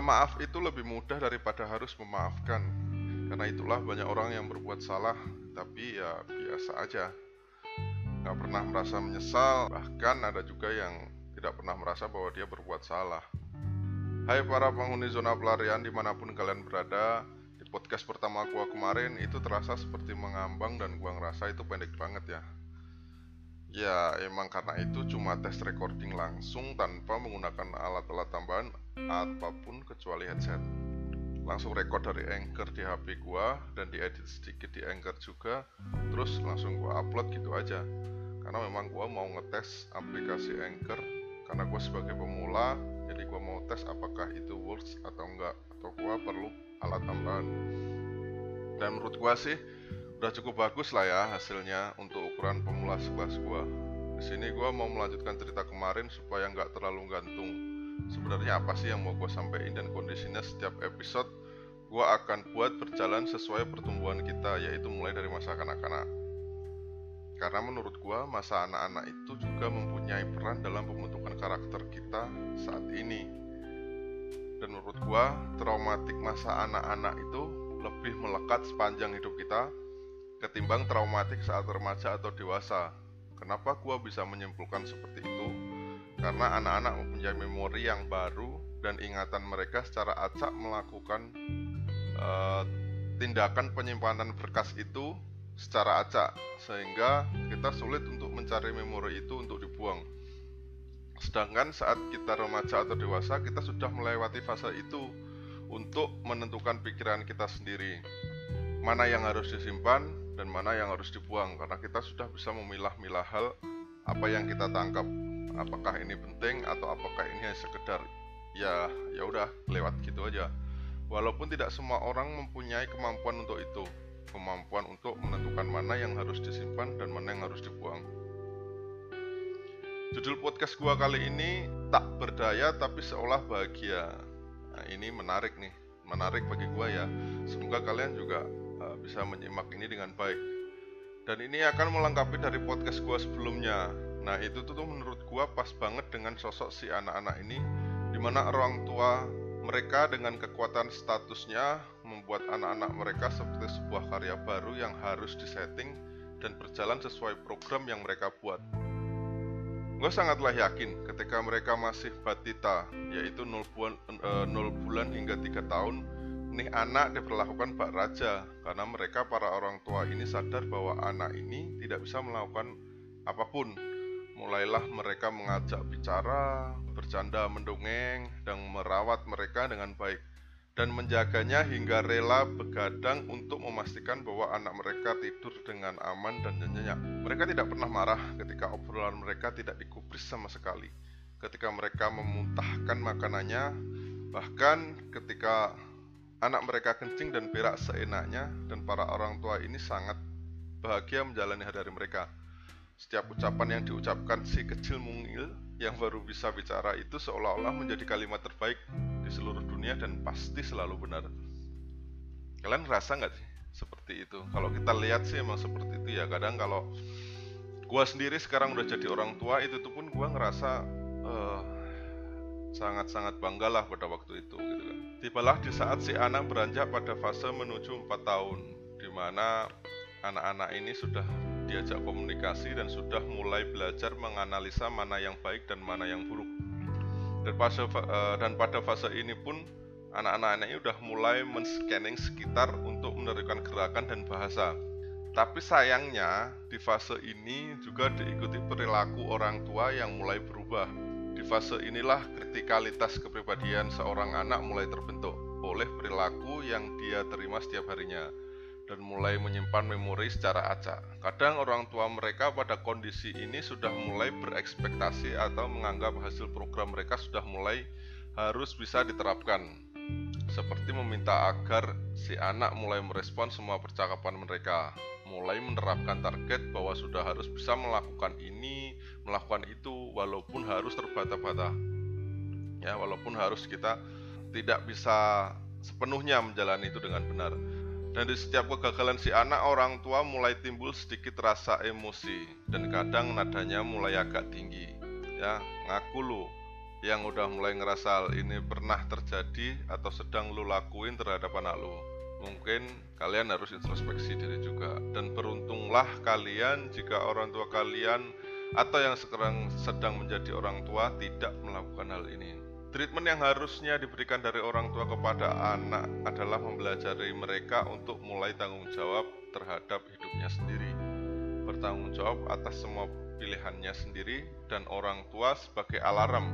Minta maaf itu lebih mudah daripada harus memaafkan. Karena itulah banyak orang yang berbuat salah, tapi ya biasa aja. Gak pernah merasa menyesal, bahkan ada juga yang tidak pernah merasa bahwa dia berbuat salah. Hai para penghuni zona pelarian di mana pun kalian berada, di podcast pertama gua kemarin itu terasa seperti mengambang dan gua ngerasa itu pendek banget ya. Ya emang karena itu cuma tes recording langsung tanpa menggunakan alat-alat tambahan apa pun kecuali headset. Langsung record dari Anchor di HP gua dan diedit sedikit di Anchor juga Terus langsung gua upload gitu aja. Karena memang gua mau ngetes aplikasi Anchor Karena gua sebagai pemula jadi gua mau tes apakah itu works atau enggak Atau gua perlu alat tambahan. Dan menurut gua sih udah cukup bagus lah ya hasilnya untuk ukuran pemula sekelas gua. Di sini gua mau melanjutkan cerita kemarin supaya nggak terlalu gantung. Sebenarnya apa sih yang mau gua sampaikan dan kondisinya setiap episode gua akan buat berjalan sesuai pertumbuhan kita yaitu mulai dari masa kanak-kanak. Karena menurut gua masa anak-anak itu juga mempunyai peran dalam pembentukan karakter kita saat ini. Dan menurut gua traumatik masa anak-anak itu lebih melekat sepanjang hidup kita ketimbang traumatik saat remaja atau dewasa. Kenapa gua bisa menyimpulkan seperti itu? Karena anak-anak mempunyai memori yang baru dan ingatan mereka secara acak melakukan uh, tindakan penyimpanan berkas itu secara acak sehingga kita sulit untuk mencari memori itu untuk dibuang. Sedangkan saat kita remaja atau dewasa kita sudah melewati fase itu untuk menentukan pikiran kita sendiri. Mana yang harus disimpan, dan mana yang harus dibuang karena kita sudah bisa memilah-milah hal apa yang kita tangkap. Apakah ini penting atau apakah ini hanya sekedar ya ya udah lewat gitu aja. Walaupun tidak semua orang mempunyai kemampuan untuk itu. Kemampuan untuk menentukan mana yang harus disimpan dan mana yang harus dibuang. Judul podcast gua kali ini tak berdaya tapi seolah bahagia. Nah ini menarik nih. Menarik bagi gua ya. Semoga kalian juga bisa menyimak ini dengan baik. Dan ini akan melengkapi dari podcast gua sebelumnya. Nah, itu tuh menurut gua pas banget dengan sosok si anak-anak ini di mana orang tua mereka dengan kekuatan statusnya membuat anak-anak mereka seperti sebuah karya baru yang harus disetting dan berjalan sesuai program yang mereka buat. Gue sangatlah yakin ketika mereka masih batita, yaitu 0 bulan, e, 0 bulan hingga 3 tahun, nih anak diperlakukan bak raja karena mereka para orang tua ini sadar bahwa anak ini tidak bisa melakukan apa pun. Mulailah mereka mengajak bicara, bercanda mendongeng, dan merawat mereka dengan baik dan menjaganya hingga rela begadang untuk memastikan bahwa anak mereka tidur dengan aman dan nyenyak. Mereka tidak pernah marah ketika obrolan mereka tidak dikubris sama sekali. Ketika mereka memuntahkan makanannya, bahkan ketika Anak mereka kencing dan berak seenaknya dan para orang tua ini sangat bahagia menjalani hari mereka. Setiap ucapan yang diucapkan si kecil mungil yang baru bisa bicara itu seolah-olah menjadi kalimat terbaik di seluruh dunia dan pasti selalu benar. Kalian ngerasa nggak sih seperti itu? Kalau kita lihat sih emang seperti itu ya. Kadang kalau gua sendiri sekarang udah jadi orang tua itu tuh pun gua ngerasa uh, sangat-sangat banggalah pada waktu itu gitu kan. Tibalah di saat si anak beranjak pada fase menuju 4 tahun di mana anak-anak ini sudah diajak komunikasi dan sudah mulai belajar menganalisa mana yang baik dan mana yang buruk. Dan fase eh, dan pada fase ini pun anak-anak ini sudah mulai men-scanning sekitar untuk menerapkan gerakan dan bahasa. Tapi sayangnya di fase ini juga diikuti perilaku orang tua yang mulai berubah fase inilah kritikalitas kepribadian seorang anak mulai terbentuk oleh perilaku yang dia terima setiap harinya dan mulai menyimpan memori secara acak. Kadang orang tua mereka pada kondisi ini sudah mulai berekspektasi atau menganggap hasil program mereka sudah mulai harus bisa diterapkan. Seperti meminta agar si anak mulai merespon semua percakapan mereka, mulai menerapkan target bahwa sudah harus bisa melakukan ini, melakukan itu walaupun harus terbata-bata. Ya walaupun harus kita tidak bisa sepenuhnya menjalani itu dengan benar. Dan di setiap kegagalan si anak orang tua mulai timbul sedikit rasa emosi dan kadang nadanya mulai agak tinggi. Ya ngaku lu yang udah mulai ngerasa hal ini pernah terjadi atau sedang lu lakuin terhadap anak lu. Mungkin kalian harus introspeksi diri juga. Dan beruntunglah kalian jika orang tua kalian atau yang sekarang sedang menjadi orang tua tidak melakukan hal ini. Treatment yang harusnya diberikan dari orang tua kepada anak adalah mempelajari mereka untuk mulai tanggung jawab terhadap hidupnya sendiri bertanggung jawab atas semua pilihannya sendiri dan orang tua sebagai alarm.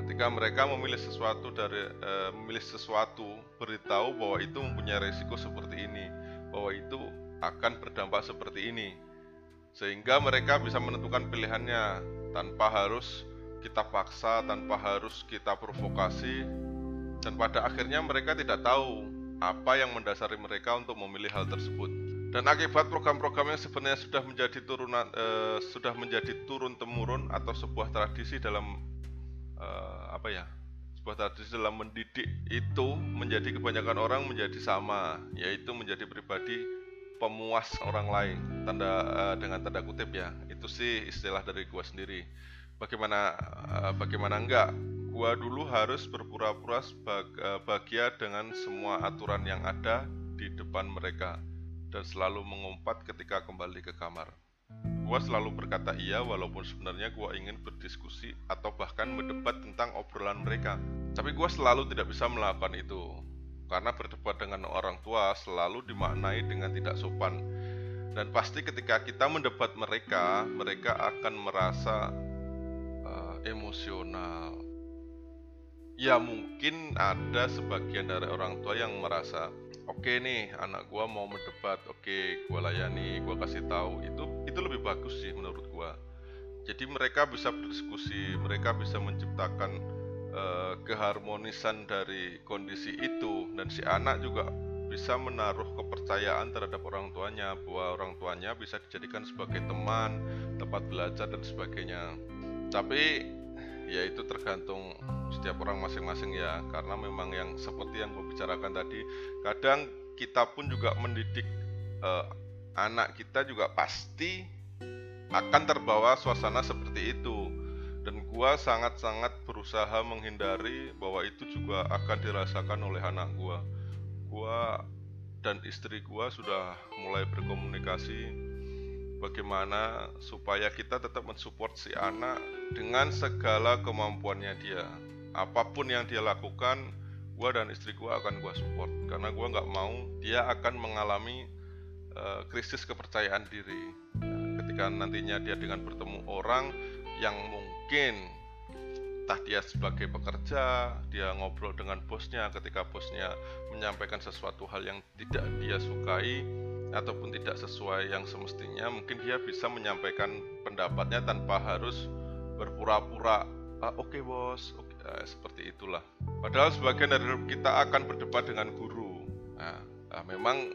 Ketika mereka memilih sesuatu dari e, memilih sesuatu beritahu bahwa itu mempunyai resiko seperti ini bahwa itu akan berdampak seperti ini sehingga mereka bisa menentukan pilihannya tanpa harus kita paksa tanpa harus kita provokasi. Dan pada akhirnya mereka tidak tahu apa yang mendasari mereka untuk memilih hal tersebut. Dan akibat program-program yang sebenarnya sudah menjadi turunan e, sudah menjadi turun temurun atau sebuah tradisi dalam uh, apa ya sebuah tradisi dalam mendidik itu menjadi kebanyakan orang menjadi sama yaitu menjadi pribadi pemuas orang lain tanda uh, dengan tanda kutip ya itu sih istilah dari gua sendiri bagaimana uh, bagaimana enggak gua dulu harus berpura-pura bahagia dengan semua aturan yang ada di depan mereka dan selalu mengumpat ketika kembali ke kamar Gua selalu berkata iya walaupun sebenarnya gua ingin berdiskusi atau bahkan berdebat tentang obrolan mereka. Tapi gua selalu tidak bisa melakukan itu. Karena berdebat dengan orang tua selalu dimaknai dengan tidak sopan. Dan pasti ketika kita mendebat mereka, mereka akan merasa uh, emosional. Ya mungkin ada sebagian dari orang tua yang merasa oke nih anak gua mau mendebat oke gua layani gua kasih tahu itu itu lebih bagus sih menurut gua jadi mereka bisa berdiskusi mereka bisa menciptakan uh, keharmonisan dari kondisi itu dan si anak juga bisa menaruh kepercayaan terhadap orang tuanya bahwa orang tuanya bisa dijadikan sebagai teman tempat belajar dan sebagainya. Tapi ya itu tergantung setiap orang masing-masing ya karena memang yang seperti yang gue bicarakan tadi kadang kita pun juga mendidik uh, anak kita juga pasti akan terbawa suasana seperti itu gua sangat-sangat berusaha menghindari bahwa itu juga akan dirasakan oleh anak gua. Gua dan istri gua sudah mulai berkomunikasi bagaimana supaya kita tetap mensupport si anak dengan segala kemampuannya dia. Apa pun yang dia lakukan gue dan istri gue akan gue support. Karena gue nggak mau dia akan mengalami uh, krisis kepercayaan diri. Ketika nantinya dia dengan bertemu orang yang mungkin entah dia sebagai pekerja dia ngobrol dengan bosnya ketika bosnya menyampaikan sesuatu hal yang tidak dia sukai ataupun tidak sesuai yang semestinya mungkin dia bisa menyampaikan pendapatnya tanpa harus berpura-pura ah, oke okay, bos ya, seperti itulah. Padahal sebagian dari kita akan berdebat dengan guru. Nah, nah, memang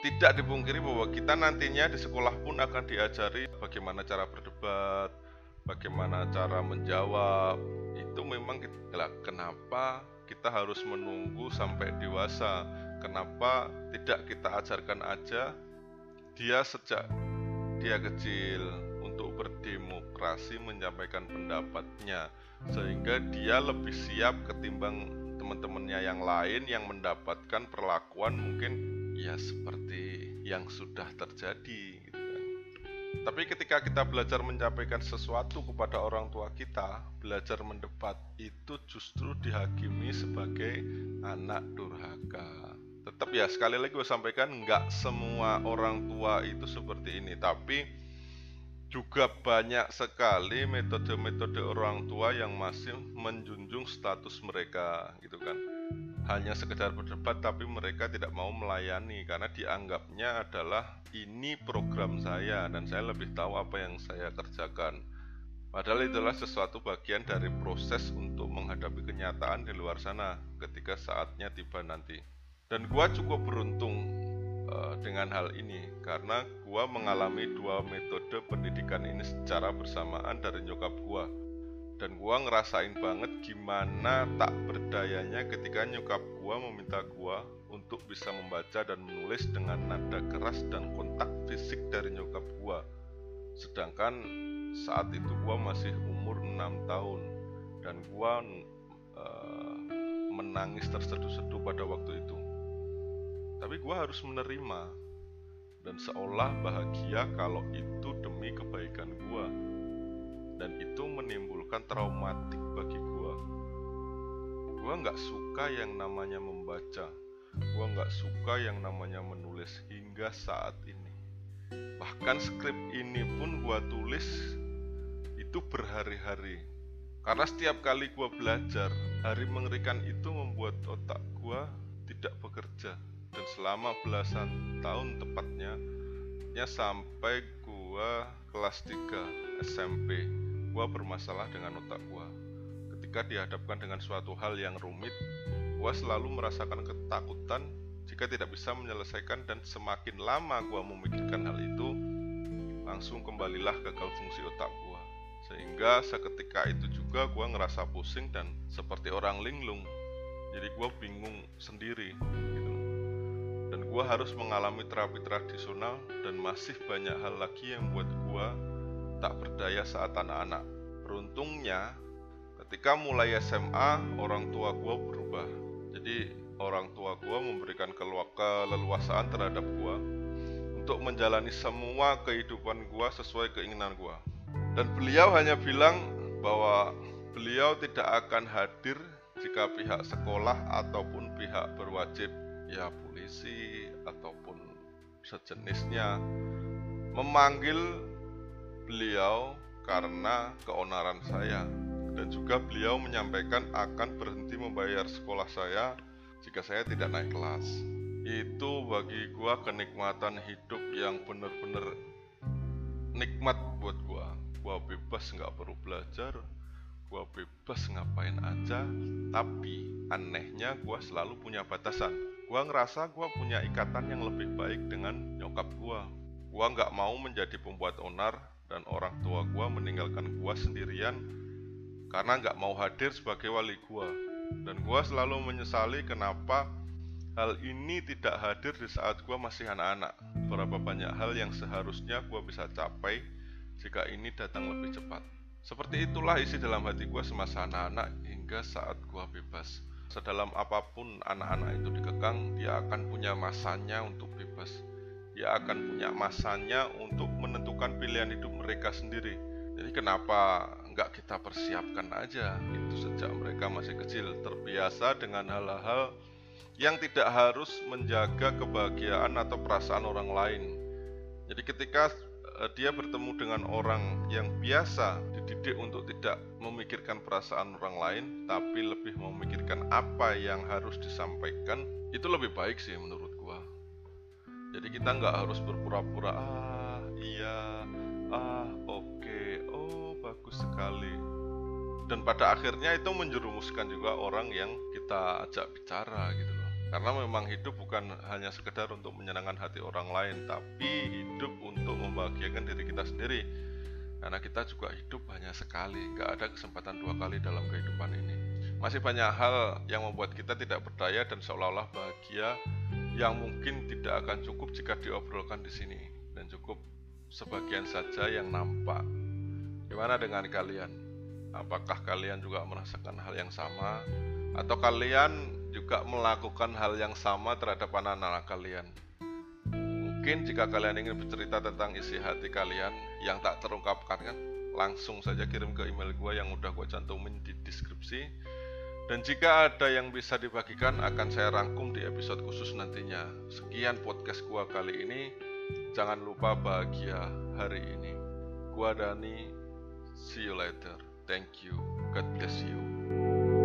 tidak dipungkiri bahwa kita nantinya di sekolah pun akan diajari bagaimana cara berdebat bagaimana cara menjawab itu memang kita, kenapa kita harus menunggu sampai dewasa kenapa tidak kita ajarkan aja dia sejak dia kecil untuk berdemokrasi menyampaikan pendapatnya sehingga dia lebih siap ketimbang teman-temannya yang lain yang mendapatkan perlakuan mungkin ya seperti yang sudah terjadi gitu. Tapi ketika kita belajar menyampaikan sesuatu kepada orang tua kita, belajar mendebat itu justru dihakimi sebagai anak durhaka. Tetap ya sekali lagi gue sampaikan nggak semua orang tua itu seperti ini, tapi juga banyak sekali metode-metode orang tua yang masih menjunjung status mereka gitu kan hanya sekedar berdebat tapi mereka tidak mau melayani karena dianggapnya adalah ini program saya dan saya lebih tahu apa yang saya kerjakan. Padahal itulah sesuatu bagian dari proses untuk menghadapi kenyataan di luar sana ketika saatnya tiba nanti. Dan gua cukup beruntung uh, dengan hal ini karena gua mengalami dua metode pendidikan ini secara bersamaan dari nyokap gua dan gua ngerasain banget gimana tak berdayanya ketika nyokap gua meminta gua untuk bisa membaca dan menulis dengan nada keras dan kontak fisik dari nyokap gua. Sedangkan saat itu gua masih umur 6 tahun dan gua uh, menangis terseduh-seduh pada waktu itu. Tapi gua harus menerima dan seolah bahagia kalau itu demi kebaikan gua dan itu menimbulkan traumatik bagi gua. Gua nggak suka yang namanya membaca. Gua nggak suka yang namanya menulis hingga saat ini. Bahkan skrip ini pun gua tulis itu berhari-hari. Karena setiap kali gua belajar hari mengerikan itu membuat otak gua tidak bekerja. Dan selama belasan tahun tepatnya ya sampai gua kelas 3 SMP gua bermasalah dengan otak gua. Ketika dihadapkan dengan suatu hal yang rumit, gua selalu merasakan ketakutan jika tidak bisa menyelesaikan dan semakin lama gua memikirkan hal itu, langsung kembalilah gagal fungsi otak gua. Sehingga seketika itu juga gua ngerasa pusing dan seperti orang linglung. Jadi gua bingung sendiri gitu. Dan gua harus mengalami terapi tradisional dan masih banyak hal lagi yang buat gua tak berdaya saat anak-anak. Beruntungnya, ketika mulai SMA, orang tua gue berubah. Jadi, orang tua gue memberikan keleluasaan terhadap gue untuk menjalani semua kehidupan gue sesuai keinginan gue. Dan beliau hanya bilang bahwa beliau tidak akan hadir jika pihak sekolah ataupun pihak berwajib, ya polisi ataupun sejenisnya, memanggil beliau karena keonaran saya dan juga beliau menyampaikan akan berhenti membayar sekolah saya jika saya tidak naik kelas. Itu bagi gua kenikmatan hidup yang benar-benar nikmat buat gua. Gua bebas nggak perlu belajar, gua bebas ngapain aja, tapi anehnya gua selalu punya batasan. Gua ngerasa gua punya ikatan yang lebih baik dengan nyokap gua. Gua nggak mau menjadi pembuat onar dan orang tua gue meninggalkan gue sendirian karena nggak mau hadir sebagai wali gue dan gue selalu menyesali kenapa hal ini tidak hadir di saat gue masih anak-anak. Berapa banyak hal yang seharusnya gue bisa capai jika ini datang lebih cepat. Seperti itulah isi dalam hati gue semasa anak-anak hingga saat gue bebas. Sedalam apa pun anak-anak itu dikekang dia akan punya masanya untuk bebas dia akan punya masanya untuk menentukan pilihan hidup mereka sendiri. Jadi kenapa nggak kita persiapkan aja itu sejak mereka masih kecil terbiasa dengan hal-hal yang tidak harus menjaga kebahagiaan atau perasaan orang lain. Jadi ketika eh, dia bertemu dengan orang yang biasa dididik untuk tidak memikirkan perasaan orang lain tapi lebih memikirkan apa yang harus disampaikan itu lebih baik sih menurut jadi kita nggak harus berpura-pura ah iya ah oke okay. oh bagus sekali. Dan pada akhirnya itu menjerumuskan juga orang yang kita ajak bicara gitu loh. Karena memang hidup bukan hanya sekedar untuk menyenangkan hati orang lain tapi hidup untuk membahagiakan diri kita sendiri. Karena kita juga hidup hanya sekali nggak ada kesempatan dua kali dalam kehidupan ini. Masih banyak hal yang membuat kita tidak berdaya dan seolah-olah bahagia yang mungkin tidak akan cukup jika diobrolkan di sini dan cukup sebagian saja yang nampak. Gimana dengan kalian? Apakah kalian juga merasakan hal yang sama atau kalian juga melakukan hal yang sama terhadap anak-anak kalian? Mungkin jika kalian ingin bercerita tentang isi hati kalian yang tak terungkapkan kan, langsung saja kirim ke email gue yang udah gue cantumin di deskripsi dan jika ada yang bisa dibagikan akan saya rangkum di episode khusus nantinya. Sekian podcast gua kali ini. Jangan lupa bahagia hari ini. Gua Dani. See you later. Thank you. God bless you.